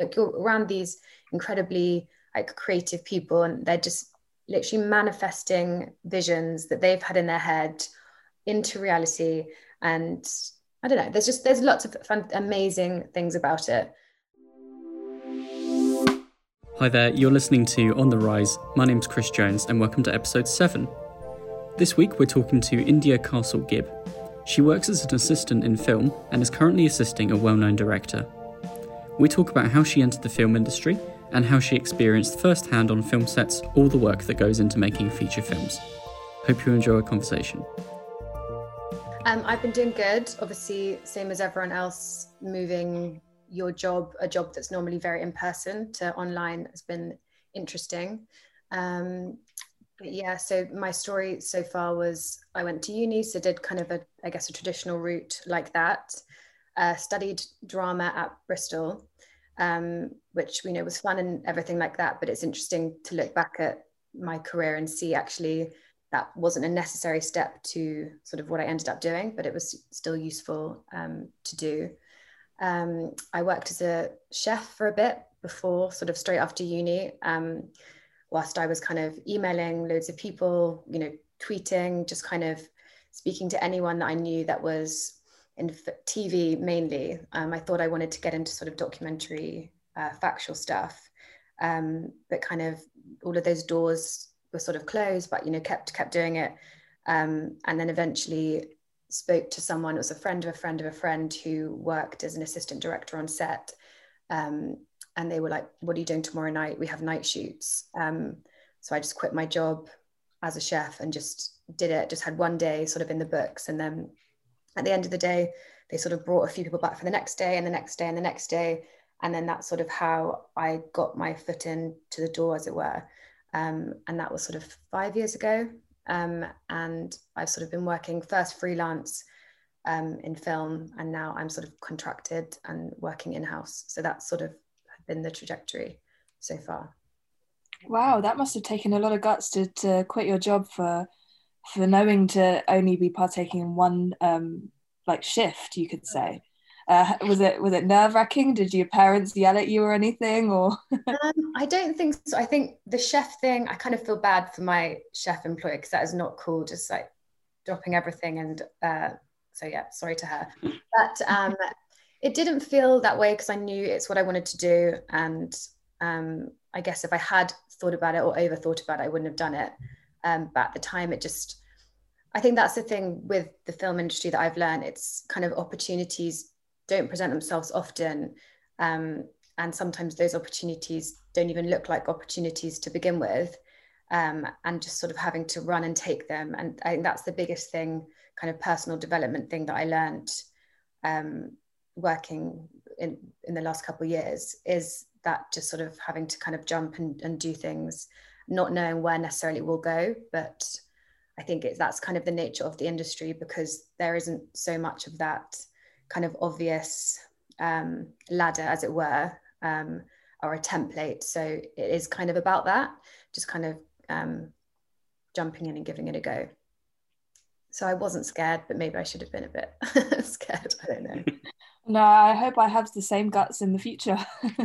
like you're around these incredibly like creative people and they're just literally manifesting visions that they've had in their head into reality. And i don't know there's just there's lots of fun amazing things about it. Hi there you're listening to on the rise. My name's chris jones and welcome to episode 7 this week we're talking to india castle gibb she works as an assistant in film and is currently assisting a well-known director we talk about how she entered the film industry and how she experienced firsthand on film sets all the work that goes into making feature films. Hope you enjoy our conversation. Um, I've been doing good. Obviously, same as everyone else, moving your job, a job that's normally very in person, to online has been interesting. Um, but yeah, so my story so far was I went to uni, so did kind of a, I guess, a traditional route like that. Uh, studied drama at Bristol, um, which we know was fun and everything like that. But it's interesting to look back at my career and see actually that wasn't a necessary step to sort of what I ended up doing, but it was still useful um, to do. Um, I worked as a chef for a bit before, sort of straight after uni, um, whilst I was kind of emailing loads of people, you know, tweeting, just kind of speaking to anyone that I knew that was in TV mainly. Um, I thought I wanted to get into sort of documentary, uh, factual stuff, um, but kind of all of those doors were sort of closed. But you know, kept kept doing it, um, and then eventually spoke to someone. It was a friend of a friend of a friend who worked as an assistant director on set, um, and they were like, "What are you doing tomorrow night? We have night shoots." Um, so I just quit my job as a chef and just did it. Just had one day sort of in the books, and then at the end of the day, they sort of brought a few people back for the next day and the next day and the next day. And then that's sort of how I got my foot in to the door, as it were. Um, and that was sort of five years ago. Um, and I've sort of been working first freelance um, in film, and now I'm sort of contracted and working in house. So that's sort of been the trajectory so far. Wow, that must have taken a lot of guts to, to quit your job for for knowing to only be partaking in one um, like shift, you could say. Uh, was it was it nerve wracking? Did your parents yell at you or anything? Or um, I don't think so. I think the chef thing. I kind of feel bad for my chef employer because that is not cool. Just like dropping everything and uh, so yeah, sorry to her. But um, it didn't feel that way because I knew it's what I wanted to do, and um, I guess if I had thought about it or overthought about it, I wouldn't have done it. Um, but at the time, it just I think that's the thing with the film industry that I've learned. It's kind of opportunities don't present themselves often. Um, and sometimes those opportunities don't even look like opportunities to begin with. Um, and just sort of having to run and take them. And I think that's the biggest thing, kind of personal development thing that I learned um, working in, in the last couple of years is that just sort of having to kind of jump and, and do things, not knowing where necessarily it will go, but I think it's that's kind of the nature of the industry because there isn't so much of that kind of obvious um, ladder, as it were, um, or a template. So it is kind of about that, just kind of um, jumping in and giving it a go. So I wasn't scared, but maybe I should have been a bit scared. I don't know. No, I hope I have the same guts in the future.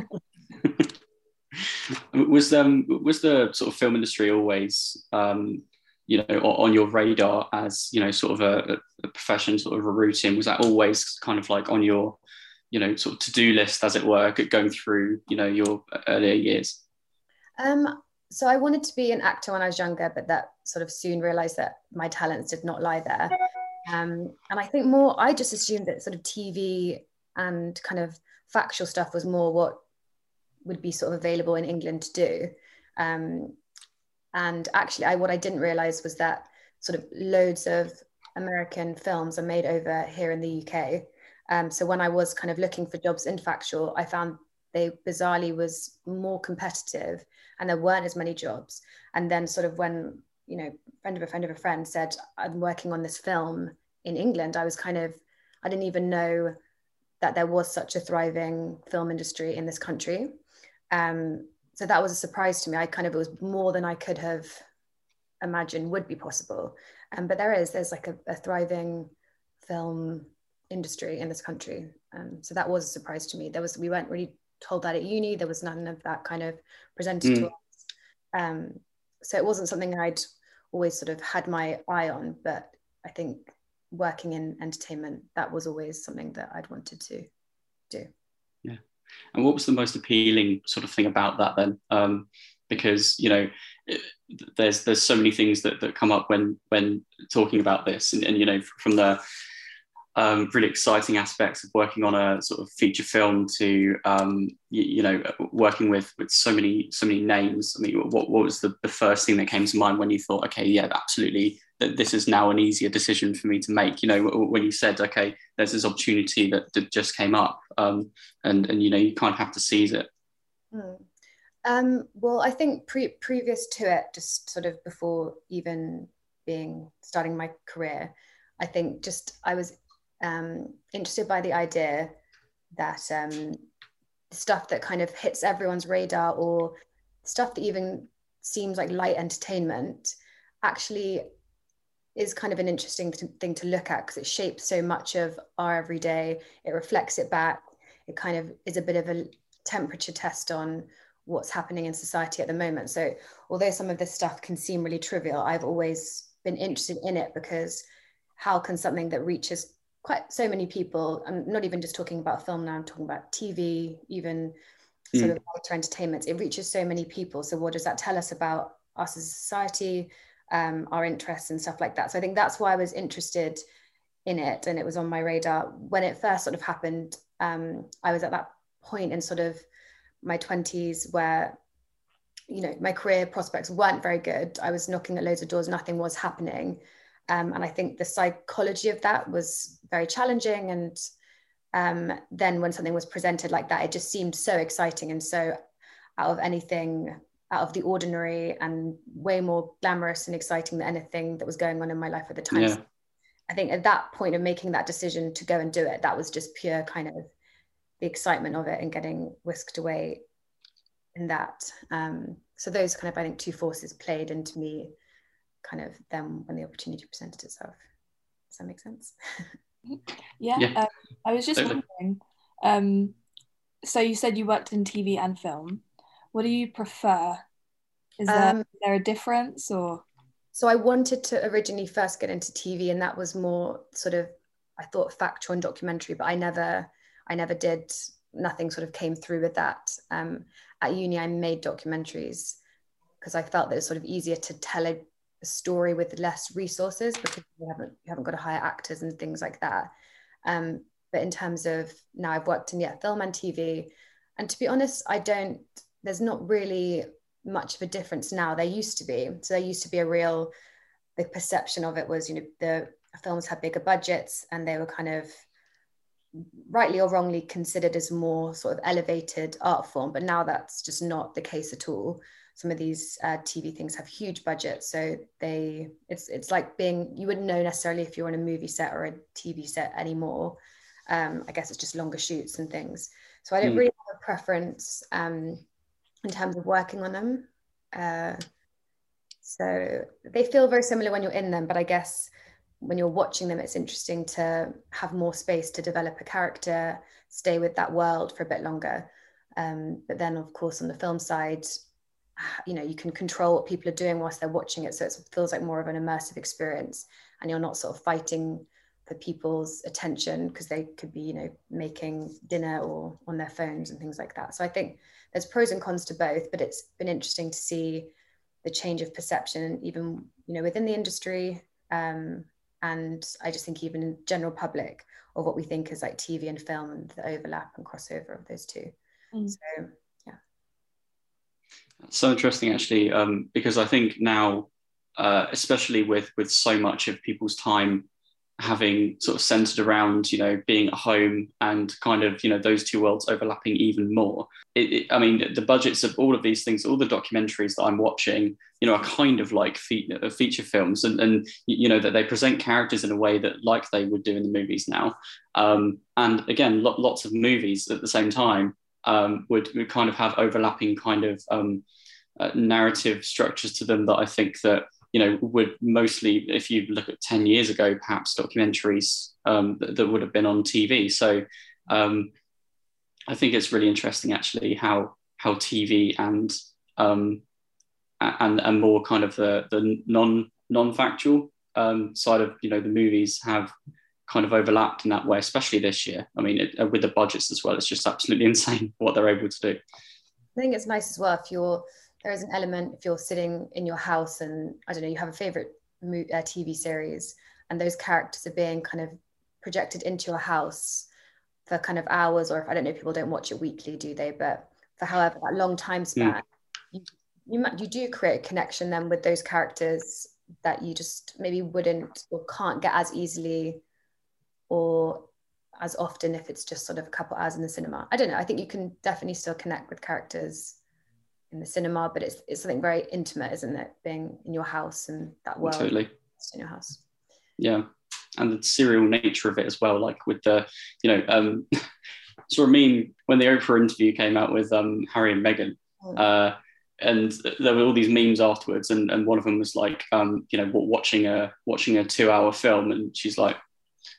was um was the sort of film industry always um you know on your radar as you know sort of a, a profession sort of a routine? Was that always kind of like on your you know sort of to-do list as it were going through you know your earlier years? Um so i wanted to be an actor when i was younger but that sort of soon realized that my talents did not lie there. Um and i think more i just assumed that sort of tv and kind of factual stuff was more what would be sort of available in england to do um and actually, I what I didn't realize was that sort of loads of American films are made over here in the UK. Um, so when I was kind of looking for jobs in factual, I found they bizarrely was more competitive and there weren't as many jobs. And then sort of when, you know, friend of a friend of a friend said, I'm working on this film in England, I was kind of, I didn't even know that there was such a thriving film industry in this country. Um, so that was a surprise to me. I kind of it was more than I could have imagined would be possible. Um, but there is there's like a, a thriving film industry in this country. Um, so that was a surprise to me. There was we weren't really told that at uni. There was none of that kind of presented mm. to us. Um, so it wasn't something I'd always sort of had my eye on, but I think working in entertainment, that was always something that I'd wanted to do. And what was the most appealing sort of thing about that then? Um, because you know, there's there's so many things that, that come up when when talking about this, and, and you know, from the um, really exciting aspects of working on a sort of feature film to um, you, you, know working with with so many so many names. I mean, what, what was the, the first thing that came to mind when you thought, okay, yeah, absolutely, that this is now an easier decision for me to make? You know, when you said, okay, there's this opportunity that, that just came up, um, and and you know, you kind of have to seize it. Mm. Um, well, I think pre- previous to it, just sort of before even being starting my career, I think just I was um, interested by the idea that um, stuff that kind of hits everyone's radar or stuff that even seems like light entertainment actually is kind of an interesting thing to look at because it shapes so much of our everyday. It reflects it back. It kind of is a bit of a temperature test on what's happening in society at the moment. So although some of this stuff can seem really trivial i've always been interested in it because how can something that reaches quite so many people i'm not even just talking about film now i'm talking about tv even mm. sort of entertainment it reaches so many people. So what does that tell us about us as a society um, our interests and stuff like that. So i think that's why i was interested in it and it was on my radar. When it first sort of happened um, i was at that point in sort of my 20s where you know my career prospects weren't very good. I was knocking at loads of doors nothing was happening. Um, and I think the psychology of that was very challenging. And um, then when something was presented like that, it just seemed so exciting and so out of anything out of the ordinary and way more glamorous and exciting than anything that was going on in my life at the time. Yeah. I think at that point of making that decision to go and do it, that was just pure kind of the excitement of it and getting whisked away in that. Um, so those kind of I think two forces played into me kind of then when the opportunity presented itself. Does that make sense? yeah, yeah. Um, I was just wondering. Um, so you said you worked in TV and film. What do you prefer? Is there, um, is there a difference or? So I wanted to originally first get into TV, and that was more sort of I thought factual and documentary, but I never I never did. Nothing sort of came through with that. Um, at uni, I made documentaries because I felt that it was sort of easier to tell a a story with less resources because you haven't you haven't got to hire actors and things like that. Um, but in terms of now, I've worked in yeah film and TV, and to be honest, I don't. There's not really much of a difference now. There used to be. So there used to be a real. The perception of it was, you know, the films had bigger budgets and they were kind of rightly or wrongly considered as more sort of elevated art form but now that's just not the case at all some of these uh, TV things have huge budgets, so they it's it's like being you wouldn't know necessarily if you're on a movie set or a TV set anymore. Um, I guess it's just longer shoots and things. So I don't mm. really have a preference um, in terms of working on them. Uh, so they feel very similar when you're in them, but I guess when you're watching them, it's interesting to have more space to develop a character, stay with that world for a bit longer. Um, but then, of course, on the film side, you know you can control what people are doing whilst they're watching it so it feels like more of an immersive experience and you're not sort of fighting for people's attention because they could be you know making dinner or on their phones and things like that so i think there's pros and cons to both but it's been interesting to see the change of perception even you know within the industry um, and i just think even in general public of what we think is like tv and film and the overlap and crossover of those two mm. so so interesting, actually, um, because I think now, uh, especially with with so much of people's time having sort of centered around you know being at home and kind of you know those two worlds overlapping even more. It, it, i mean the budgets of all of these things all the documentaries that i'm watching you know are kind of like fe- uh, feature films and, and you know that they present characters in a way that like they would do in the movies now. Um, and again lo- lots of movies at the same time um, would, would kind of have overlapping kind of um, uh, narrative structures to them that I think that you know would mostly, if you look at ten years ago, perhaps documentaries um, that, that, would have been on TV. So um, I think it's really interesting actually how how TV and um, and and more kind of the the non non factual um, side of you know the movies have kind of overlapped in that way, especially this year. I mean, it, uh, with the budgets as well, it's just absolutely insane what they're able to do. I think it's nice as well if you're there is an element if you're sitting in your house and I don't know you have a favorite mo- uh, TV series and those characters are being kind of projected into your house for kind of hours or if I don't know people don't watch it weekly do they but for however that long time hmm. span mm. you, you you do create a connection then with those characters that you just maybe wouldn't or can't get as easily or as often if it's just sort of a couple hours in the cinema. I don't know. I think you can definitely still connect with characters in the cinema, but it's it's something very intimate, isn't it? Being in your house and that world totally in your house. Yeah, and the serial nature of it as well. Like with the, you know, um, sort of meme when the Oprah interview came out with um, Harry and Meghan. Mm. Uh, and there were all these memes afterwards, and, and one of them was like, um, you know, watching a watching a two hour film, and she's like,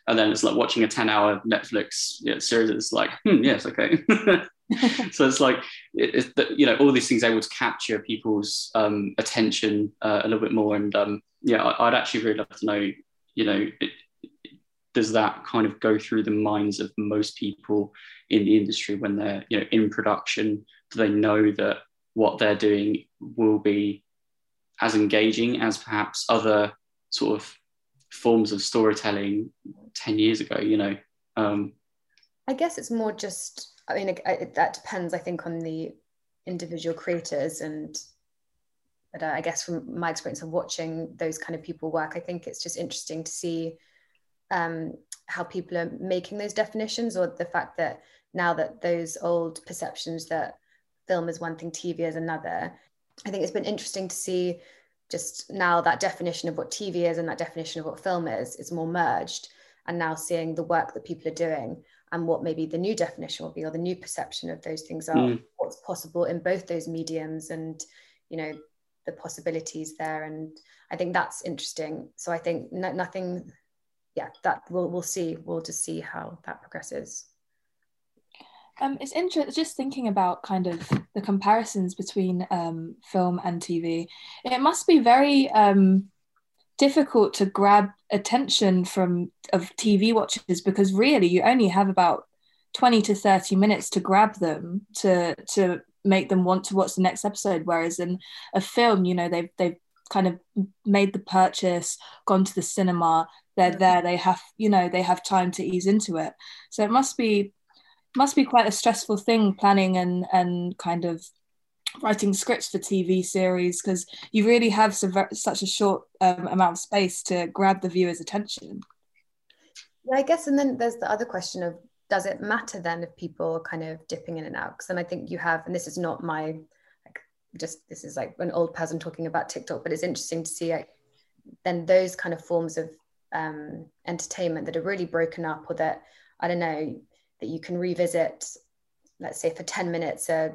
and then it's like watching a 10 hour netflix yeah, series it's like hmm, yes okay so it's like it, it, you know all these things able to capture people's um, attention uh, a little bit more. And um, yeah I, would actually really love to know you know it, does that kind of go through the minds of most people in the industry when they're you know in production? Do they know that what they're doing will be as engaging as perhaps other sort of forms of storytelling 10 years ago you know? Um, i guess it's more just i mean that depends i think on the individual creators and but uh, i guess from my experience of watching those kind of people work i think it's just interesting to see um, how people are making those definitions or the fact that now that those old perceptions that film is one thing tv is another i think it's been interesting to see just now that definition of what TV is and that definition of what film is is more merged. And now seeing the work that people are doing and what maybe the new definition will be or the new perception of those things are, mm. what's possible in both those mediums and, you know, the possibilities there. And I think that's interesting. So I think no, nothing, yeah, that we'll, we'll see. We'll just see how that progresses. Um, it's interesting just thinking about kind of the comparisons between um, film and TV. It must be very um, difficult to grab attention from of TV watchers because really you only have about 20 to 30 minutes to grab them to to make them want to watch the next episode. Whereas in a film you know they've they've kind of made the purchase gone to the cinema they're there they have you know they have time to ease into it. So it must be must be quite a stressful thing planning and and kind of writing scripts for TV series because you really have such a short um, amount of space to grab the viewer's attention. Yeah, I guess, and then there's the other question of does it matter then if people are kind of dipping in and out? Because then I think you have, and this is not my like just this is like an old person talking about TikTok, but it's interesting to see like then those kind of forms of um, entertainment that are really broken up or that I don't know that you can revisit, let's say for 10 minutes, uh,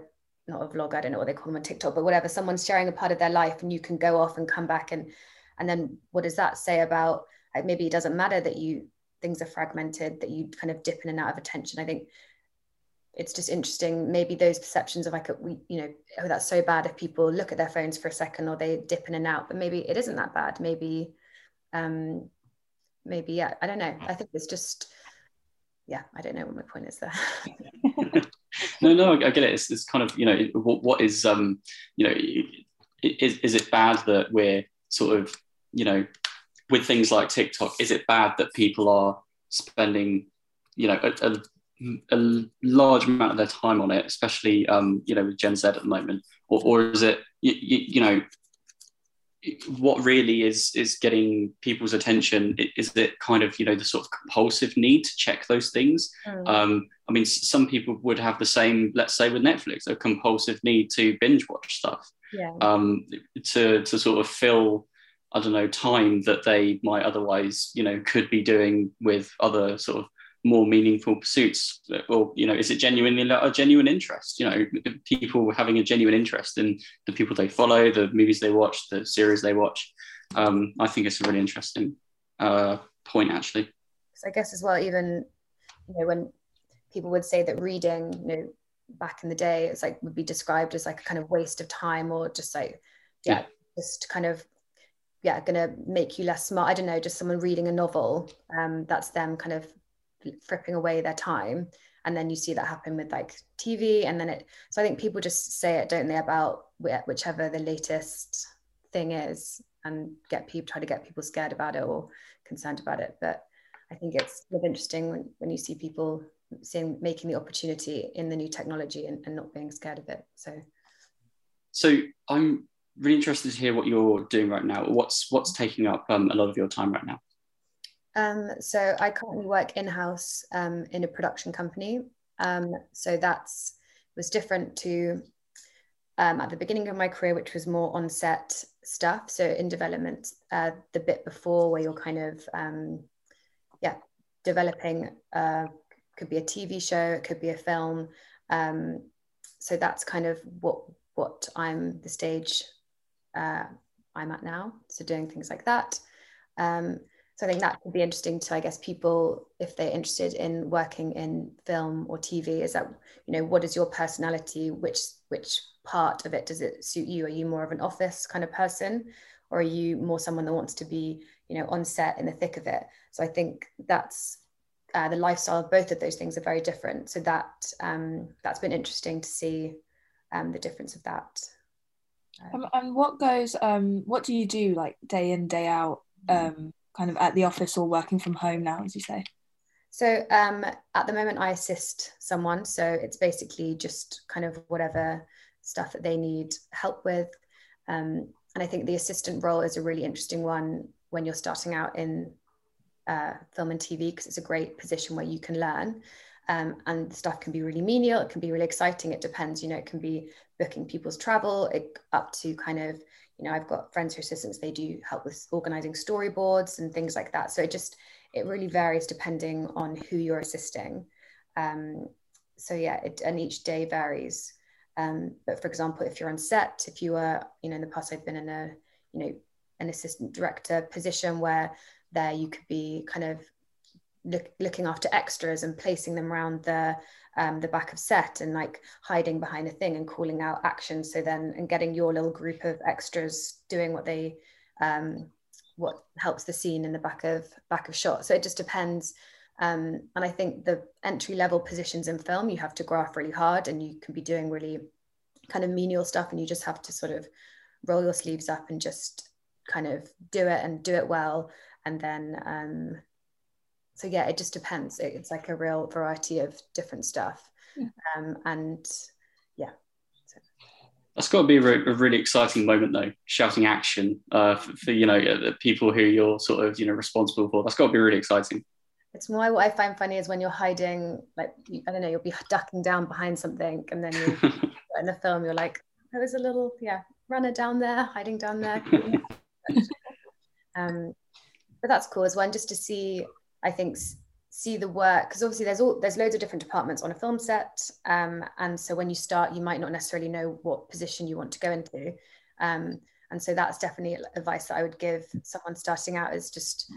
not a vlog, I don't know what they call them on TikTok, but whatever, someone's sharing a part of their life and you can go off and come back and and then what does that say about like maybe it doesn't matter that you things are fragmented, that you kind of dip in and out of attention. I think it's just interesting maybe those perceptions of like a, we you know oh that's so bad if people look at their phones for a second or they dip in and out but maybe it isn't that bad maybe um maybe yeah i don't know i think it's just yeah, I don't know what my point is there. no, no, I get it. It's, it's kind of you know what, what is um you know is is it bad that we're sort of you know with things like TikTok? Is it bad that people are spending you know a, a a large amount of their time on it, especially um, you know with Gen Z at the moment, or, or is it you, you, you know what really is is getting people's attention is it kind of you know the sort of compulsive need to check those things mm. um, i mean some people would have the same let's say with netflix a compulsive need to binge watch stuff yeah. um, to to sort of fill i don't know time that they might otherwise you know could be doing with other sort of more meaningful pursuits or you know is it genuinely a genuine interest you know people having a genuine interest in the people they follow the movies they watch the series they watch um, i think it's a really interesting uh, point actually i guess as well even you know when people would say that reading, you know, back in the day, it's like would be described as like a kind of waste of time or just like, yeah, yeah. just kind of, yeah, gonna make you less smart. I don't know, just someone reading a novel. Um, that's them kind of fripping away their time. And then you see that happen with like TV, and then it. So I think people just say it, don't they, about whichever the latest thing is, and get people try to get people scared about it or concerned about it. But I think it's kind of interesting when, when you see people seeing making the opportunity in the new technology and, and not being scared of it. So, so I'm really interested to hear what you're doing right now. What's what's taking up um, a lot of your time right now? Um, so I currently work in house um, in a production company. Um, so that's was different to um, at the beginning of my career, which was more on set stuff. So in development, uh, the bit before where you're kind of um, yeah developing uh, could be a TV show, it could be a film. Um, so that's kind of what what I'm the stage uh, I'm at now. So doing things like that. Um, so I think that could be interesting to I guess people if they're interested in working in film or TV. Is that you know what is your personality? Which which part of it does it suit you? Are you more of an office kind of person, or are you more someone that wants to be you know on set in the thick of it? So I think that's uh, the lifestyle of both of those things are very different. So that um, that's been interesting to see um, the difference of that. Um, and what goes? Um, what do you do like day in day out? Um, kind of at the office or working from home now, as you say. So um, at the moment, I assist someone. So it's basically just kind of whatever stuff that they need help with. Um, and I think the assistant role is a really interesting one when you're starting out in uh, film and TV because it's a great position where you can learn. Um, and stuff can be really menial, it can be really exciting. It depends, you know, it can be booking people's travel, it, up to kind of, you know, I've got friends who are assistants, they do help with organizing storyboards and things like that. So it just, it really varies depending on who you're assisting. Um, so yeah, it, and each day varies. Um, but for example, if you're on set, if you are, you know, in the past I've been in a, you know, an assistant director position where there you could be kind of look, looking after extras and placing them around the um, the back of set and like hiding behind a thing and calling out action. So then and getting your little group of extras doing what they um, what helps the scene in the back of back of shot. So it just depends um, and i think the entry level positions in film you have to graph really hard and you can be doing really kind of menial stuff and you just have to sort of roll your sleeves up and just kind of do it and do it well. And then um, so yeah it just depends it, it's like a real variety of different stuff yeah. um, and yeah so. that's got to be a, re- a, really exciting moment though shouting action uh, for, for, you know the people who you're sort of you know responsible for that's got to be really exciting it's more what I find funny is when you're hiding, like I don't know, you'll be ducking down behind something, and then you in the film you're like, there was a little yeah runner down there, hiding down there. um, but that's cool as well, and just to see I think see the work because obviously there's all there's loads of different departments on a film set um, and so when you start you might not necessarily know what position you want to go into. Um, and so that's definitely advice that I would give someone starting out is just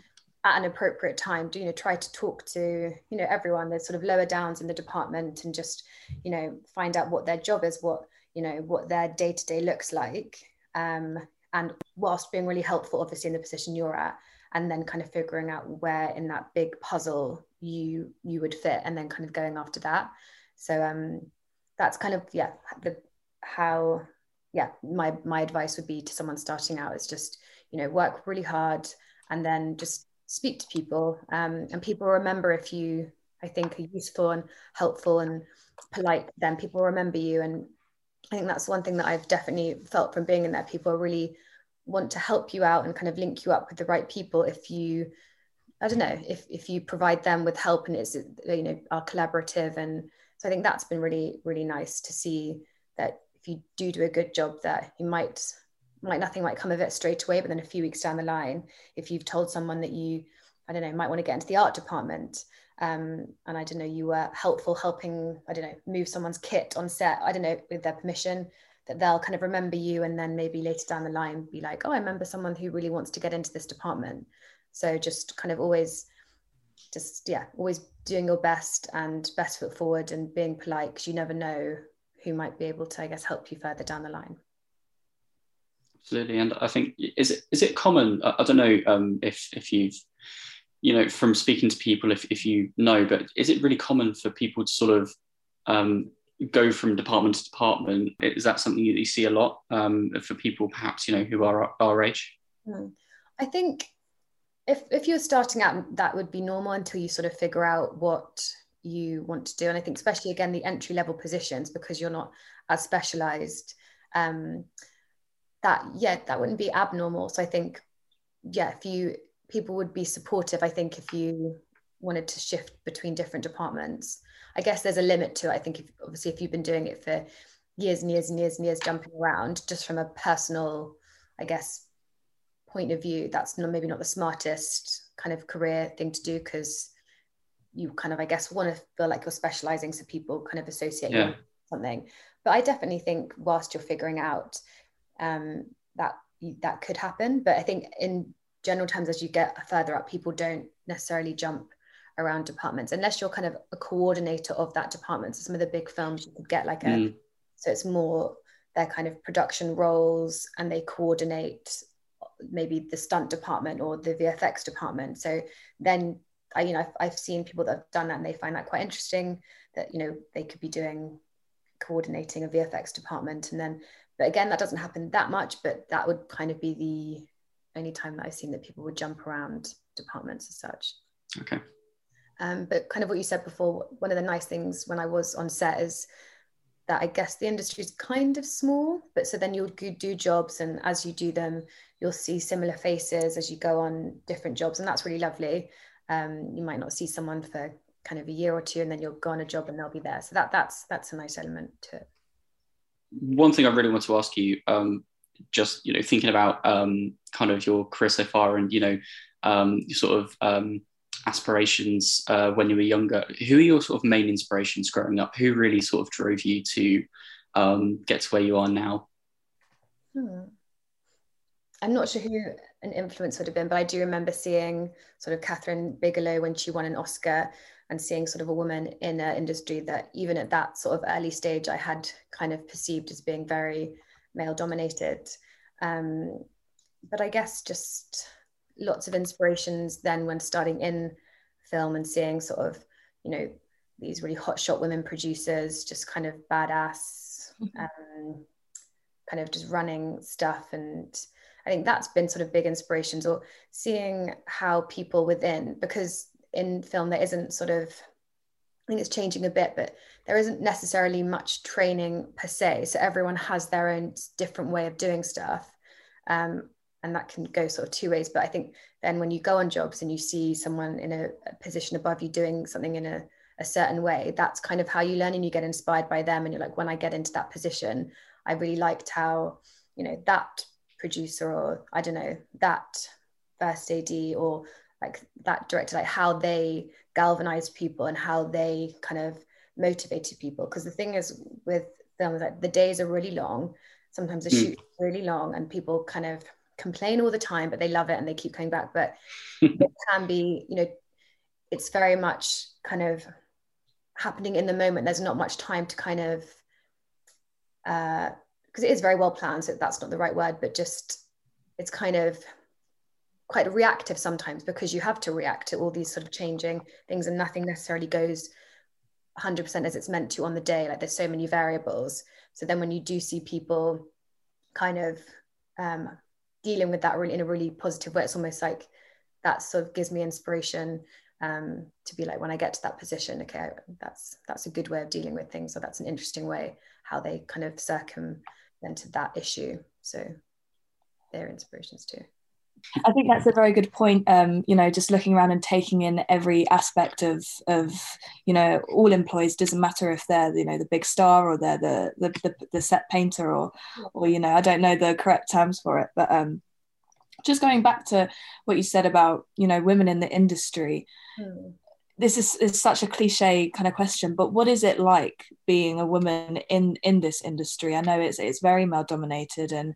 at an appropriate time do you know try to talk to you know everyone. There's sort of lower downs in the department and just you know find out what their job is what you know what their day to day looks like um, and whilst being really helpful obviously in the position you're at and then kind of figuring out where in that big puzzle you you would fit and then kind of going after that. So um that's kind of yeah the how yeah my my advice would be to someone starting out is just you know work really hard and then just speak to people um, and people remember if you i think are useful and helpful and polite then people remember you. And i think that's one thing that i've definitely felt from being in there people are really want to help you out and kind of link you up with the right people if you i don't know if if you provide them with help and it's you know are collaborative. And so i think that's been really really nice to see that if you do do a good job that you might might nothing might come of it straight away but then a few weeks down the line if you've told someone that you i don't know might want to get into the art department um, and i don't know you were helpful helping i don't know move someone's kit on set i don't know with their permission that they'll kind of remember you and then maybe later down the line be like oh i remember someone who really wants to get into this department. So just kind of always just yeah always doing your best and best foot forward and being polite because you never know who might be able to i guess help you further down the line. Absolutely. And i think is it is it common i, don't know um, if if you've you know from speaking to people if, if you know but is it really common for people to sort of um, go from department to department is that something that you see a lot um, for people perhaps you know who are our age? Hmm. i think if if you're starting out that would be normal until you sort of figure out what you want to do. And i think especially again the entry level positions because you're not as specialized um that yeah that wouldn't be abnormal. So i think yeah if you people would be supportive i think if you wanted to shift between different departments i guess there's a limit to it i think if, obviously if you've been doing it for years and years and years and years jumping around just from a personal i guess point of view that's not, maybe not the smartest kind of career thing to do because you kind of i guess want to feel like you're specializing so people kind of associate yeah. you with something but i definitely think whilst you're figuring out um, that that could happen but i think in general terms as you get further up people don't necessarily jump around departments unless you're kind of a coordinator of that department so some of the big films you could get like a mm. so it's more their kind of production roles and they coordinate maybe the stunt department or the VFX department. So then I, you know, I've, I've, seen people that have done that and they find that quite interesting that, you know, they could be doing coordinating a VFX department. And then, but again, that doesn't happen that much, but that would kind of be the only time that I've seen that people would jump around departments as such. Okay. Um, but kind of what you said before, one of the nice things when I was on set is that I guess the industry is kind of small, but so then you'll do jobs, and as you do them, you'll see similar faces as you go on different jobs, and that's really lovely. Um, you might not see someone for kind of a year or two, and then you'll go on a job and they'll be there. So that that's that's a nice element to it. One thing I really want to ask you, um, just you know, thinking about um, kind of your career so far, and you know, um, sort of um, aspirations uh, when you were younger. Who are your sort of main inspirations growing up? Who really sort of drove you to um, get to where you are now? Hmm. I'm not sure who an influence would have been, but I do remember seeing sort of Kathryn Bigelow when she won an Oscar and seeing sort of a woman in an industry that even at that sort of early stage I had kind of perceived as being very male dominated. Um, but I guess just lots of inspirations then when starting in film and seeing sort of you know these really hotshot women producers just kind of badass mm-hmm. um, kind of just running stuff. And i think that's been sort of big inspirations or seeing how people within because in film there isn't sort of i think it's changing a bit but there isn't necessarily much training per se. So everyone has their own different way of doing stuff. Um, and that can go sort of two ways. But i think then when you go on jobs and you see someone in a, a position above you doing something in a, a, certain way that's kind of how you learn and you get inspired by them. And you're like when i get into that position i really liked how you know that producer or i don't know that first ad or like that director like how they galvanized people and how they kind of motivated people. Because the thing is with films like the days are really long. Sometimes the mm. shoot really long and people kind of complain all the time, but they love it and they keep coming back. But it can be, you know, it's very much kind of happening in the moment. There's not much time to kind of, because uh, it is very well planned. So that's not the right word, but just it's kind of quite reactive sometimes because you have to react to all these sort of changing things and nothing necessarily goes 100% as it's meant to on the day. Like there's so many variables. So then when you do see people kind of um, dealing with that really in a really positive way. It's almost like that sort of gives me inspiration um, to be like when I get to that position, okay, that's that's a good way of dealing with things, or that's an interesting way how they kind of circumvented that issue. So they're inspirations too. I think that's a very good point. Um, you know, just looking around and taking in every aspect of of you know all employees doesn't matter if they're you know the big star or they're the the, the, the set painter or or you know I don't know the correct terms for it, but um, just going back to what you said about you know women in the industry. Hmm. This is, is such a cliche kind of question, but what is it like being a woman in in this industry? I know it's it's very male dominated and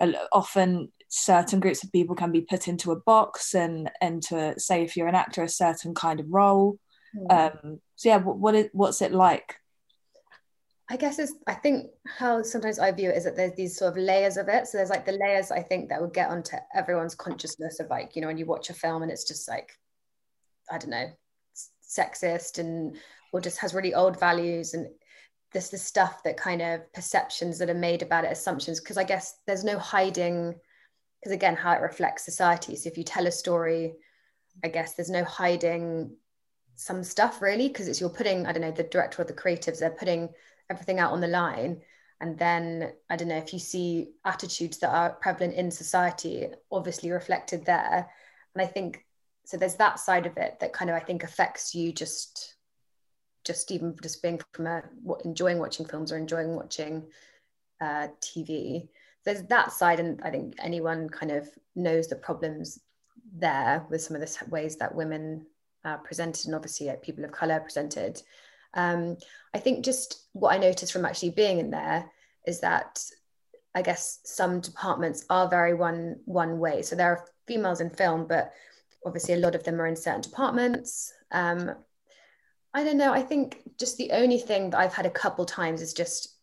uh, often certain groups of people can be put into a box and and to say if you're an actor a certain kind of role mm. um so yeah what, what is what's it like I guess it's I think how sometimes I view it is that there's these sort of layers of it. So there's like the layers I think that would get onto everyone's consciousness of like, you know, when you watch a film and it's just like, I don't know, sexist and or just has really old values and this the stuff that kind of perceptions that are made about it, assumptions. Because I guess there's no hiding, because again, how it reflects society. So if you tell a story, I guess there's no hiding some stuff really, because it's you're putting, I don't know, the director or the creatives, they're putting everything out on the line. And then i don't know if you see attitudes that are prevalent in society obviously reflected there. And i think so there's that side of it that kind of i think affects you just just even just being from a enjoying watching films or enjoying watching uh, tv there's that side and i think anyone kind of knows the problems there with some of the ways that women uh, presented and obviously uh, people of color presented um, I think just what I noticed from actually being in there is that I guess some departments are very one one way. So there are females in film, but obviously a lot of them are in certain departments. Um, I don't know. I think just the only thing that I've had a couple times is just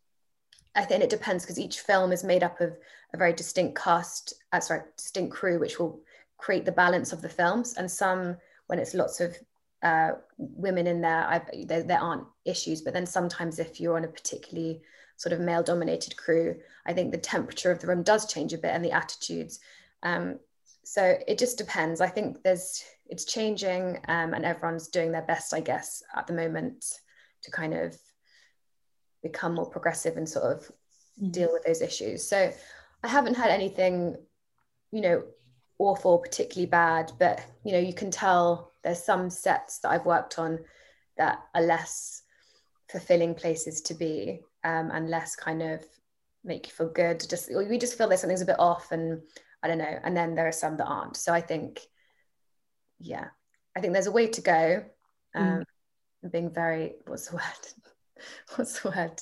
I think it depends because each film is made up of a very distinct cast, uh, sorry, distinct crew, which will create the balance of the films. And some, when it's lots of uh, women in there, I, there, there aren't issues. But then sometimes if you're on a particularly sort of male dominated crew, I think the temperature of the room does change a bit and the attitudes. Um, so it just depends. I think there's it's changing um, and everyone's doing their best, I guess, at the moment to kind of become more progressive and sort of mm-hmm. deal with those issues. So I haven't had anything, you know, awful, particularly bad, but you know, you can tell there's some sets that I've worked on that are less fulfilling places to be um, and less kind of make you feel good. Just we just feel there's something's a bit off, and I don't know. And then there are some that aren't. So I think, yeah, I think there's a way to go. Um, mm. Being very what's the word? what's the word?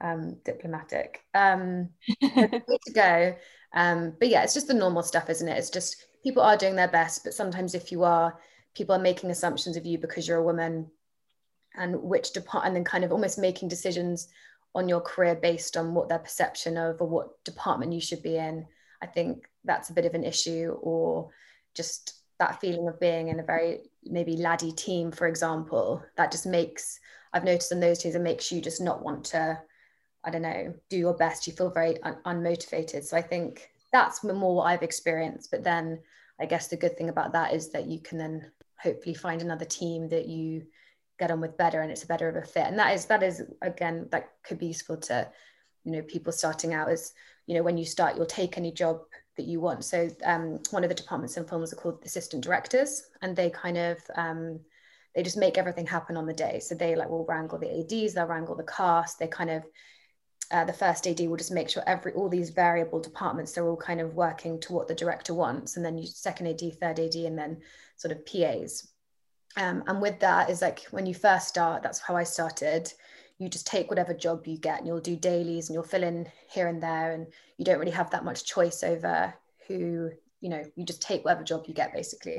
Um, diplomatic. Um, way to go. Um, but yeah, it's just the normal stuff, isn't it? It's just people are doing their best, but sometimes if you are people are making assumptions of you because you're a woman and which depart and then kind of almost making decisions on your career based on what their perception of or what department you should be in i think that's a bit of an issue or just that feeling of being in a very maybe laddie team for example that just makes i've noticed in those teams it makes you just not want to i don't know do your best. You feel very un- unmotivated. So i think that's more what i've experienced. But then i guess the good thing about that is that you can then hopefully find another team that you get on with better and it's a better of a fit. And that is that is again that could be useful to you know people starting out as you know when you start you'll take any job that you want. So um, one of the departments in films are called assistant directors and they kind of um, they just make everything happen on the day so they like will wrangle the ads they'll wrangle the cast they kind of uh, the first AD will just make sure every all these variable departments they're all kind of working to what the director wants, and then you second AD, third AD, and then sort of PAs. Um, and with that is like when you first start, that's how I started. You just take whatever job you get, and you'll do dailies, and you'll fill in here and there, and you don't really have that much choice over who you know. You just take whatever job you get, basically.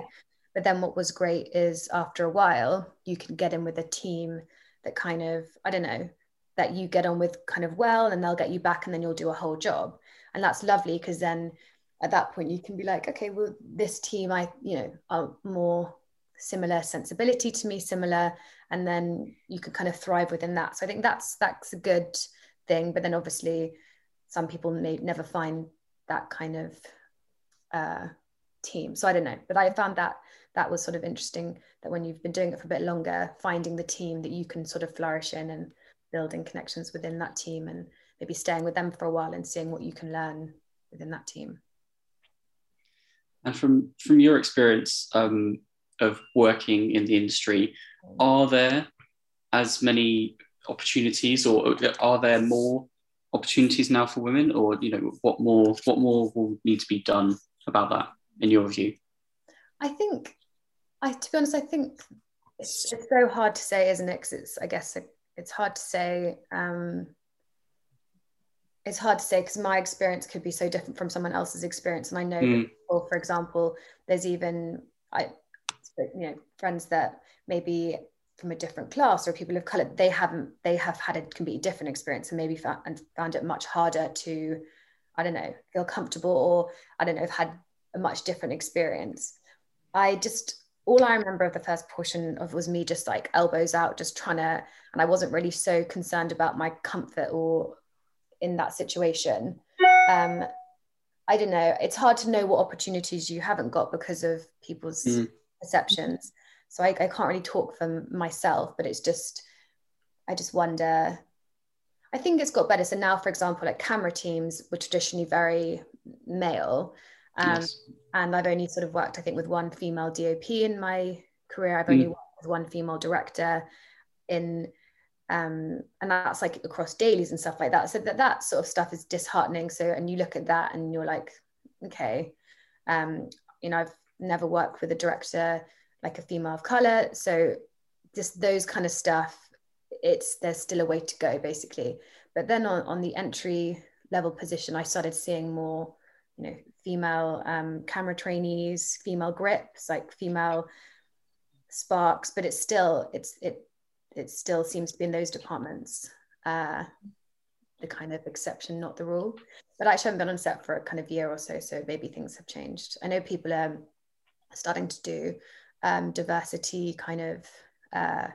But then what was great is after a while, you can get in with a team that kind of I don't know that you get on with kind of well and they'll get you back and then you'll do a whole job. And that's lovely because then at that point you can be like okay well this team i you know are more similar sensibility to me similar and then you can kind of thrive within that. So i think that's that's a good thing. But then obviously some people may never find that kind of uh, team. So i don't know but i found that that was sort of interesting that when you've been doing it for a bit longer finding the team that you can sort of flourish in and building connections within that team and maybe staying with them for a while and seeing what you can learn within that team. And from from your experience um, of working in the industry, are there as many opportunities, or are there more opportunities now for women, or you know what more what more will need to be done about that in your view? I think, I to be honest, I think it's, it's so hard to say, isn't it? Because it's I guess a it's hard to say. Um, it's hard to say because my experience could be so different from someone else's experience and i know Mm. people, for example there's even i you know friends that maybe from a different class or people of color they haven't they have had a completely different experience and maybe found, and found it much harder to i don't know feel comfortable or i don't know have had a much different experience i just all i remember of the first portion of was me just like elbows out just trying to and i wasn't really so concerned about my comfort or in that situation. Um i don't know. It's hard to know what opportunities you haven't got because of people's Mm. perceptions. So I, I can't really talk for myself but it's just i just wonder. I think it's got better. So now for example like camera teams were traditionally very male um, yes. and I've only sort of worked, I think, with one female DOP in my career. I've only Mm. worked with one female director in, um, and that's like across dailies and stuff like that. So that that sort of stuff is disheartening. So, and you look at that and you're like, okay, um, you know, I've never worked with a director like a female of color. So, just those kind of stuff, it's there's still a way to go, basically. But then on on the entry level position, I started seeing more you know female um, camera trainees female grips like female sparks but it's still it's it it still seems to be in those departments uh, the kind of exception not the rule but I actually haven't been on set for a kind of year or so so maybe things have changed i know people are starting to do um, diversity kind of uh,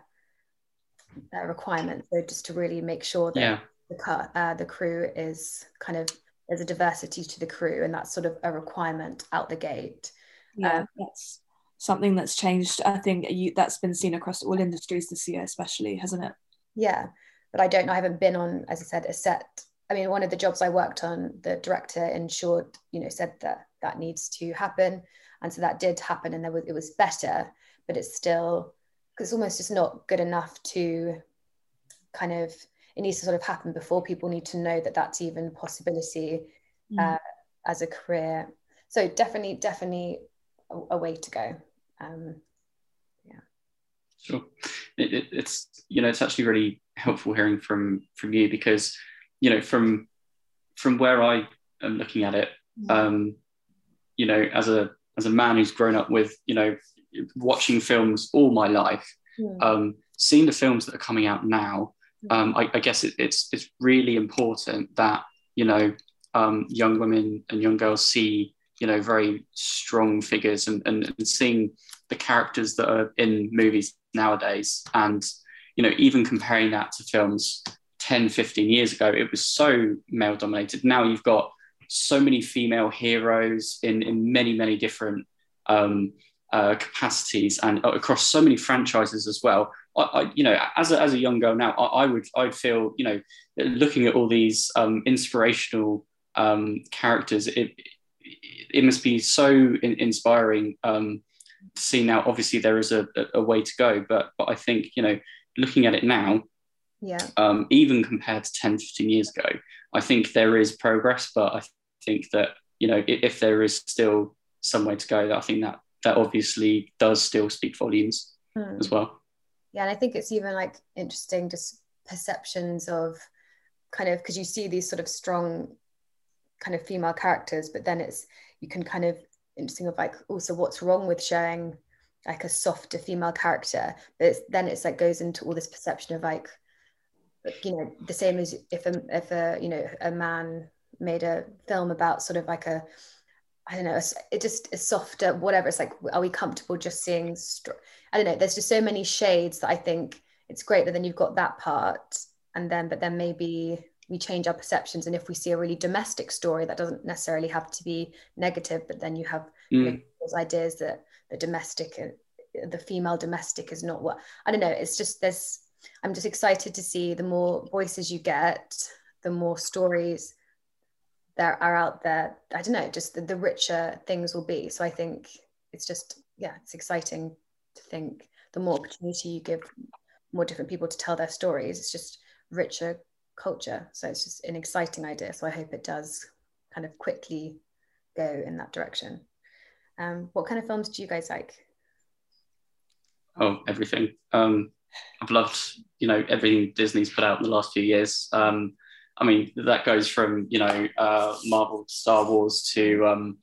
uh, requirements so just to really make sure that Yeah. the uh, the crew is kind of there's a diversity to the crew and that's sort of a requirement out the gate. Yeah Um, that's something that's changed i think you, that's been seen across all industries this year especially hasn't it? Yeah but i don't know i haven't been on as i said a set i mean one of the jobs i worked on the director ensured you know said that that needs to happen and so that did happen and there was it was better but it's still it's almost just not good enough to kind of it needs to sort of happen before people need to know that that's even a possibility Mm. uh, as a career so definitely definitely a, a way to go um, Sure. It, it, it's you know it's actually really helpful hearing from from you because you know from from where I am looking at it, um, you know as a as a man who's grown up with you know watching films all my life, Hmm. um, seeing the films that are coming out now, um, I, I guess it, it's it's really important that you know um, young women and young girls see you know very strong figures and, and, and seeing the characters that are in movies nowadays. And you know even comparing that to films 10 15 years ago it was so male dominated. Now you've got so many female heroes in in many many different um, uh, capacities and across so many franchises as well. I, I, you know as a, as a young girl now I, I would I'd feel you know looking at all these um, inspirational um, characters it it must be so in, inspiring um, to see now obviously there is a, a, way to go but but I think you know looking at it now yeah. um, even compared to 10 15 years ago I think there is progress but I think that you know if, if there is still some way to go that I think that that obviously does still speak volumes Hmm. as well yeah and i think it's even like interesting just perceptions of kind of because you see these sort of strong kind of female characters but then it's you can kind of interesting of like also what's wrong with showing like a softer female character but it's, then it's like goes into all this perception of like you know the same as if a if a you know a man made a film about sort of like a I don't know, it just is softer, whatever. It's like, are we comfortable just seeing? Str- I don't know. There's just so many shades that I think it's great that then you've got that part, and then but then maybe we change our perceptions, and if we see a really domestic story, that doesn't necessarily have to be negative, but then you have you know, Mm. those ideas that the domestic, uh, the female domestic is not what I don't know. It's just there's. I'm just excited to see the more voices you get, the more stories that are out there i don't know just the, the richer things will be. So i think it's just yeah it's exciting to think the more opportunity you give more different people to tell their stories it's just richer culture. So it's just an exciting idea. So i hope it does kind of quickly go in that direction. Um, what kind of films do you guys like? Oh everything. Um, I've loved you know everything Disney's put out in the last few years. Um, I mean, that goes from you know uh, Marvel, Star Wars to um,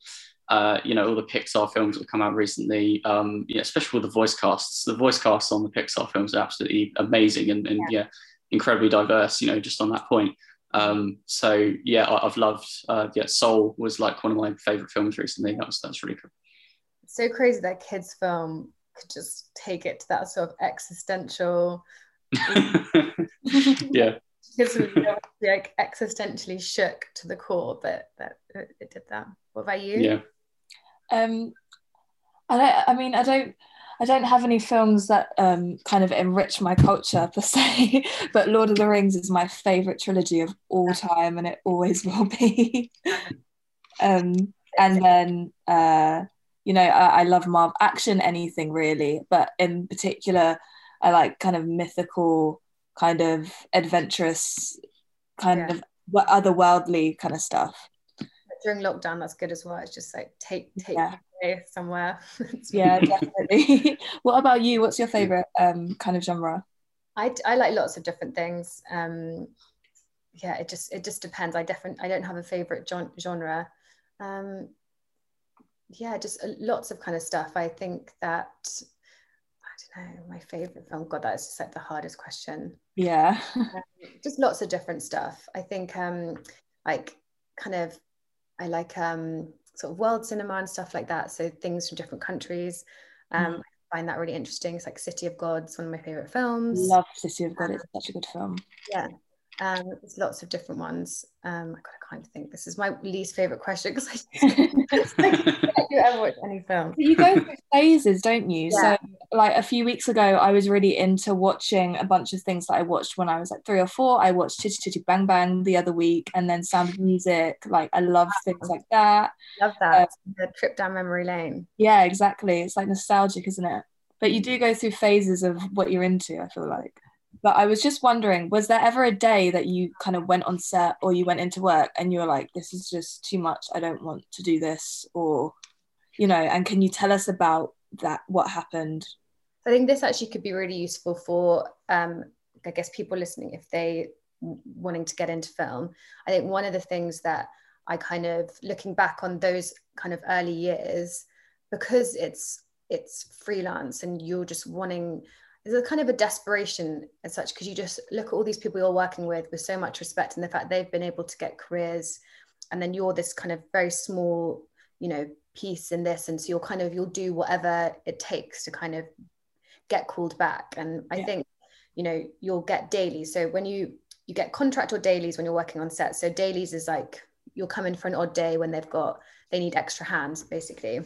uh, you know all the Pixar films that have come out recently. Um, yeah, especially with the voice casts. The voice casts on the Pixar films are absolutely amazing and, and yeah. yeah incredibly diverse. You know, just on that point. Um, so yeah, I, have loved. Uh, yeah, Soul was like one of my favorite films recently. That was that's really cool. so crazy that kids film could just take it to that sort of existential. yeah. Kids would be like existentially shook to the core, but that it did that. What about you? Yeah. Um, I don't. I mean, I don't. I don't have any films that um, kind of enrich my culture per se, but Lord of the Rings is my favorite trilogy of all time, and it always will be. um, and then, uh, you know, I, I love Marvel action, anything really, but in particular, I like kind of mythical, kind of adventurous, kind yeah. of otherworldly kind of stuff. During lockdown that's good as well. It's just like take take yeah. somewhere. Yeah definitely. What about you? What's your favorite um kind of genre? I i like lots of different things. Um yeah it just it just depends. I definitely i don't have a favorite genre. Um yeah just lots of kind of stuff. I think that I don't know, my favorite film. God, that is just like the hardest question. Yeah. um, just lots of different stuff. I think um like kind of I like um, sort of world cinema and stuff like that. So things from different countries. Um, mm. I find that really interesting. It's like City of Gods, one of my favorite films. Love City of God. It's such a good film. Yeah. Um, there's lots of different ones. Um, I kind of think this is my least favorite question because I just, you ever watch any film. You go through phases, don't you? Yeah. So, like a few weeks ago, I was really into watching a bunch of things that I watched when I was like three or four. I watched Chitty Chitty Bang Bang the other week, and then Sound of Music. Like I love things like that. Love that. Um, the trip down memory lane. Yeah, exactly. It's like nostalgic, isn't it? But you do go through phases of what you're into. I feel like. But I was just wondering, was there ever a day that you kind of went on set or you went into work and you were like, this is just too much. I don't want to do this. Or, you know, and can you tell us about that? What happened? I think this actually could be really useful for, um, I guess, people listening if they wanting to get into film. I think one of the things that I kind of looking back on those kind of early years, because it's it's freelance and you're just wanting there's a kind of a desperation as such because you just look at all these people you're working with with so much respect and the fact they've been able to get careers and then you're this kind of very small you know piece in this and so you'll kind of you'll do whatever it takes to kind of get called back. And i yeah. think you know you'll get dailies. So when you you get contract or dailies when you're working on set so dailies is like you'll come in for an odd day when they've got they need extra hands basically.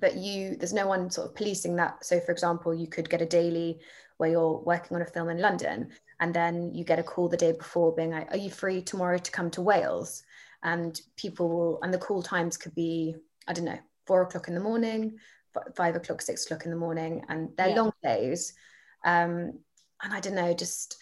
But you there's no one sort of policing that. So for example you could get a daily where you're working on a film in london and then you get a call the day before being like are you free tomorrow to come to wales? And people will and the call times could be i don't know four o'clock in the morning five o'clock six o'clock in the morning and they're yeah. long days um and i don't know just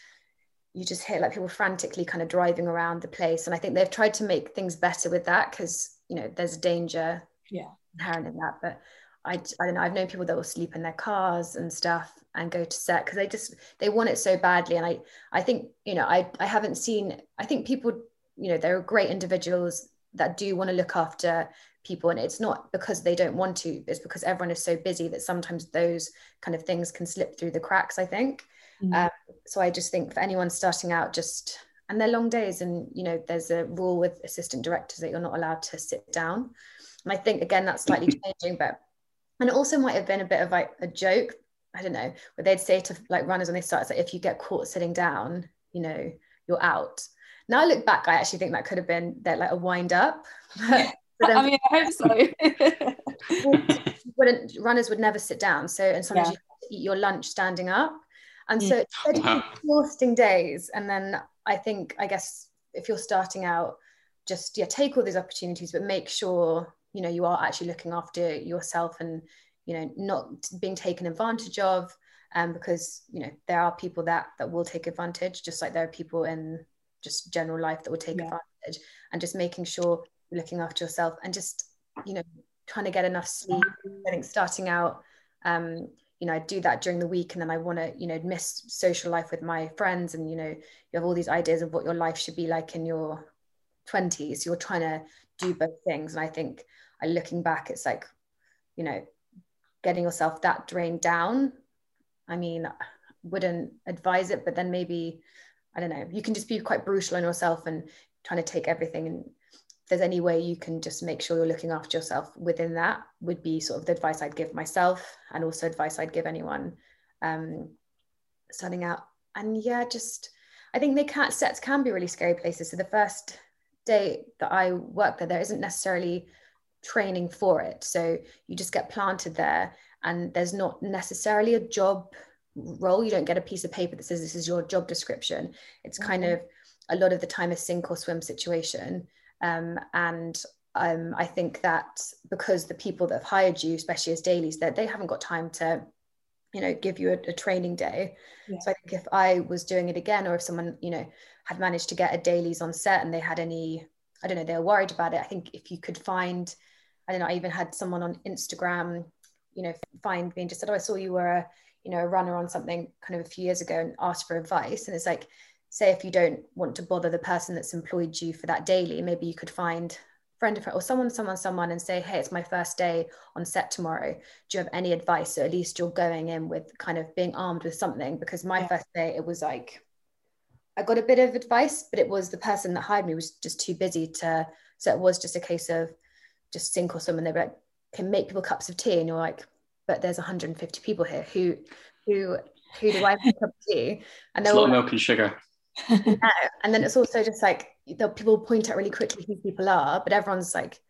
you just hear like people frantically kind of driving around the place and i think they've tried to make things better with that because you know there's danger yeah inherent in that but I, I don't know I've known people that will sleep in their cars and stuff and go to set because they just they want it so badly and I I think you know I I haven't seen I think people you know there are great individuals that do want to look after people and it's not because they don't want to it's because everyone is so busy that sometimes those kind of things can slip through the cracks I think mm-hmm. um, so I just think for anyone starting out just and they're long days and you know there's a rule with assistant directors that you're not allowed to sit down and I think again that's slightly changing, but and it also might have been a bit of like a joke. I don't know, where they'd say to like runners when they start, it's like if you get caught sitting down, you know, you're out. Now I look back, I actually think that could have been that like a wind up. But, I mean, I hope so. wouldn't runners would never sit down. So and sometimes yeah. you eat your lunch standing up. And so mm. it's exhausting days. And then I think, I guess if you're starting out, just yeah, take all these opportunities, but make sure you know you are actually looking after yourself and you know not being taken advantage of um, because you know there are people that that will take advantage just like there are people in just general life that will take yeah. advantage and just making sure you're looking after yourself and just you know trying to get enough sleep i think starting out um, you know, I do that during the week and then I want to, you know, miss social life with my friends. And, you know, you have all these ideas of what your life should be like in your 20s. You're trying to do both things. And I think I looking back, it's like, you know, getting yourself that drained down. I mean, wouldn't advise it, but then maybe, I don't know, you can just be quite brutal on yourself and trying to take everything and there's any way you can just make sure you're looking after yourself within that would be sort of the advice I'd give myself and also advice I'd give anyone um, starting out. And yeah, just I think they can't sets can be really scary places. So the first day that I worked there, there isn't necessarily training for it. So you just get planted there and there's not necessarily a job role. You don't get a piece of paper that says this is your job description. It's kind mm-hmm. of a lot of the time a sink or swim situation. Um, and um, I think that because the people that have hired you, especially as dailies, that they haven't got time to, you know, give you a, a training day. Yeah. So I think if I was doing it again, or if someone, you know, had managed to get a dailies on set and they had any, I don't know, they were worried about it. I think if you could find, I don't know, I even had someone on Instagram, you know, find me and just said, oh, I saw you were a, you know, a runner on something kind of a few years ago and asked for advice. And it's like, say if you don't want to bother the person that's employed you for that daily maybe you could find friend of friend or someone someone someone and say hey it's my first day on set tomorrow. Do you have any advice? So at least you're going in with kind of being armed with something because my yeah. first day it was like i got a bit of advice but it was the person that hired me was just too busy to so it was just a case of just sink or swim and they were like can make people cups of tea? And you're like but there's 150 people here. Who who who do I cup of tea? And they're a lot of milk and sugar and then it's also just like the people point out really quickly who people are, but everyone's like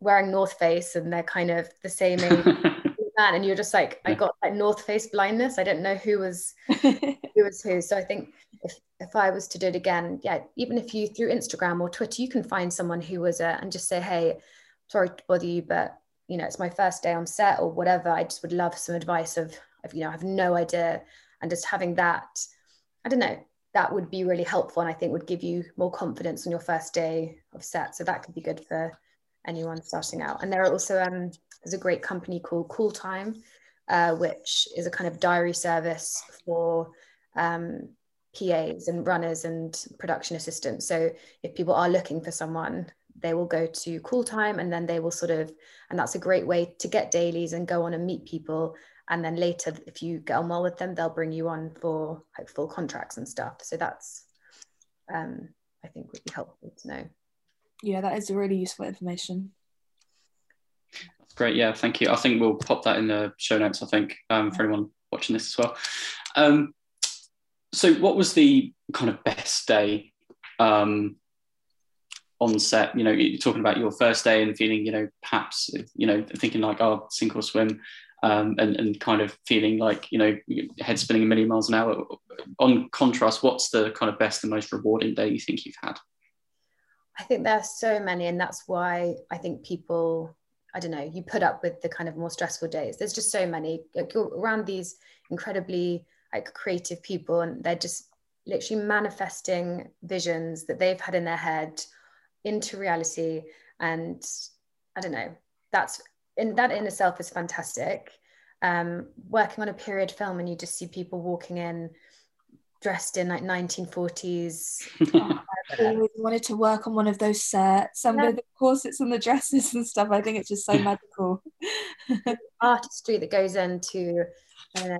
wearing North Face and they're kind of the same age man, and you're just like, I got like North Face blindness. I didn't know who was who was who. So I think if if I was to do it again, yeah, even if you through Instagram or Twitter, you can find someone who was a and just say, hey, sorry to bother you, but you know, it's my first day on set or whatever. I just would love some advice of, of you know, I have no idea, and just having that. I don't know, that would be really helpful and I think would give you more confidence on your first day of set. So that could be good for anyone starting out. And there are also um, there's a great company called Cool Time, uh, which is a kind of diary service for um, PAs and runners and production assistants. So if people are looking for someone, they will go to Cool Time and then they will sort of, and that's a great way to get dailies and go on and meet people and then later if you get on well with them they'll bring you on for like full contracts and stuff. So that's um i think would be helpful to know. Yeah that is really useful information. That's great. Yeah thank you. I think we'll pop that in the show notes i think um, for anyone watching this as well. Um, so what was the kind of best day um, on set? You know you're talking about your first day and feeling you know perhaps you know thinking like oh sink or swim um, and, and kind of feeling like you know head spinning a million miles an hour. On contrast what's the kind of best and most rewarding day you think you've had? I think there's so many and that's why i think people i don't know you put up with the kind of more stressful days. There's just so many. Like you're around these incredibly like creative people and they're just literally manifesting visions that they've had in their head into reality. And i don't know that's in that in itself is fantastic. Um, working on a period film and you just see people walking in dressed in like 1940s. I always wanted to work on one of those sets. Some yeah. of the corsets and the dresses and stuff. I think it's just so magical. artistry that goes into uh,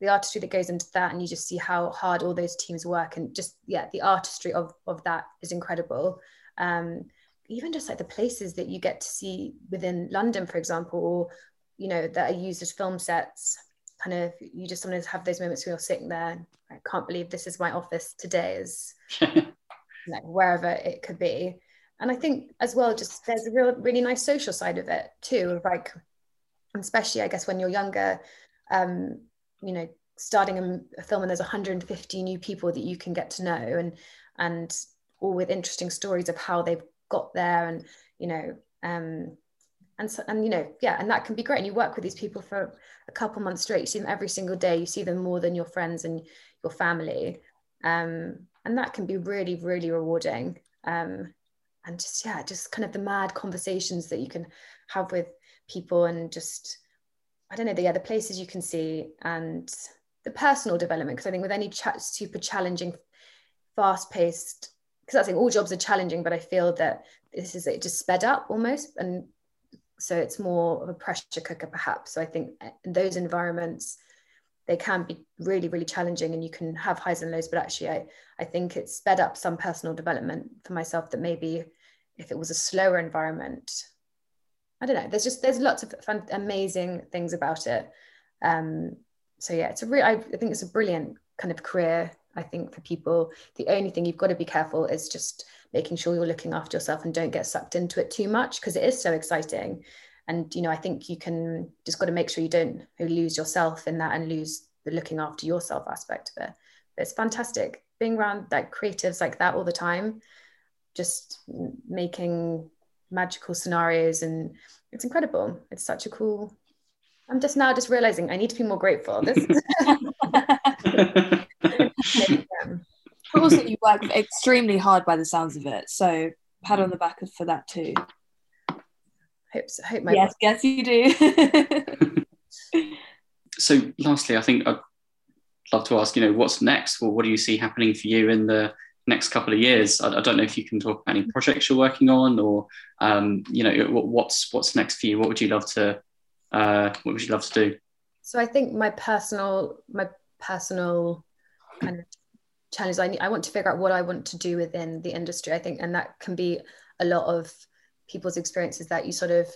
the artistry that goes into that, and you just see how hard all those teams work, and just yeah, the artistry of of that is incredible. Um, even just like the places that you get to see within London, for example, or you know that are used as film sets. Kind of, you just sometimes have those moments where you're sitting there. I can't believe this is my office today. Is like wherever it could be, and I think as well, just there's a real, really nice social side of it too. Of like, especially I guess when you're younger, um, you know, starting a, a film and there's 150 new people that you can get to know, and and all with interesting stories of how they've got there and you know um and so, and you know yeah and that can be great. And you work with these people for a couple months straight. You see them every single day. You see them more than your friends and your family. Um and that can be really really rewarding. Um and just yeah just kind of the mad conversations that you can have with people and just I don't know, the, yeah, the places you can see and the personal development. Because I think with any ch- super challenging, fast paced, because I think all jobs are challenging, but I feel that this is it just sped up almost. And so it's more of a pressure cooker perhaps. So I think in those environments, they can be really, really challenging and you can have highs and lows, but actually I, I think it's sped up some personal development for myself that maybe if it was a slower environment, I don't know. There's just there's lots of fun, amazing things about it. Um, so yeah, it's a real. I think it's a brilliant kind of career. I think for people, the only thing you've got to be careful is just making sure you're looking after yourself and don't get sucked into it too much because it is so exciting. And you know, I think you can just got to make sure you don't lose yourself in that and lose the looking after yourself aspect of it. But it's fantastic being around like creatives like that all the time, just making magical scenarios and it's incredible it's such a cool i'm just now just realizing i need to be more grateful this but also you work extremely hard by the sounds of it so pat on the back for that too hope so. hope my yes yes you do so lastly i think i'd love to ask you know what's next well what do you see happening for you in the next couple of years. I, I, don't know if you can talk about any projects you're working on, or um, you know, what's what's next for you. What would you love to uh, What would you love to do? So I think my personal my personal kind of challenge. I I want to figure out what I want to do within the industry. I think, and that can be a lot of people's experiences that you sort of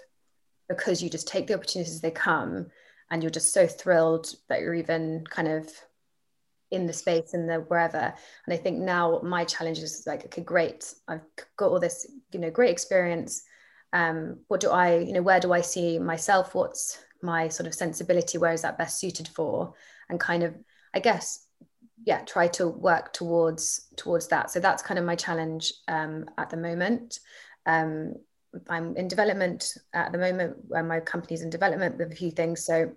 because you just take the opportunities they come and you're just so thrilled that you're even kind of in the space and the wherever. And i think now my challenge is like okay great. I've got all this you know great experience. Um what do i you know where do i see myself? What's my sort of sensibility? Where is that best suited for? And kind of i guess yeah try to work towards towards that so that's kind of my challenge um, at the moment um, i'm in development at the moment where my company's in development with a few things so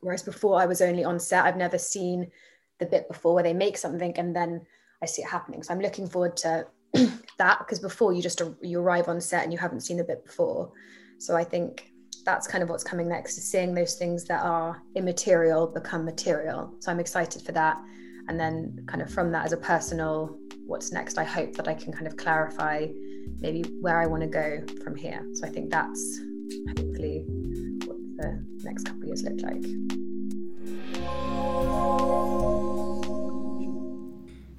whereas before i was only on set i've never seen the bit before where they make something and then I see it happening. So I'm looking forward to that because before you just you arrive on set and you haven't seen the bit before. So I think that's kind of what's coming next is seeing those things that are immaterial become material. So I'm excited for that. And then kind of from that as a personal, what's next? I hope that I can kind of clarify maybe where I want to go from here. So I think that's hopefully what the next couple of years look like.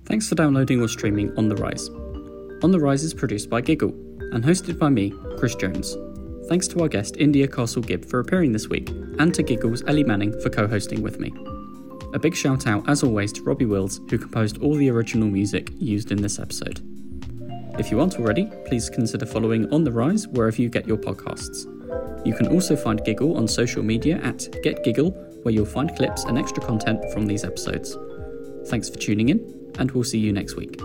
Thanks for downloading or streaming On the Rise. On the Rise is produced by gigl and hosted by me, Chris Jones. Thanks to our guest India Castle Gibb for appearing this week, and to gigl's Ellie Manning for co hosting with me. A big shout out, as always, to Robbie Wills, who composed all the original music used in this episode. If you aren't already, please consider following On the Rise wherever you get your podcasts. You can also find gigl on social media at GetGiggle, where you'll find clips and extra content from these episodes. Thanks for tuning in, and we'll see you next week.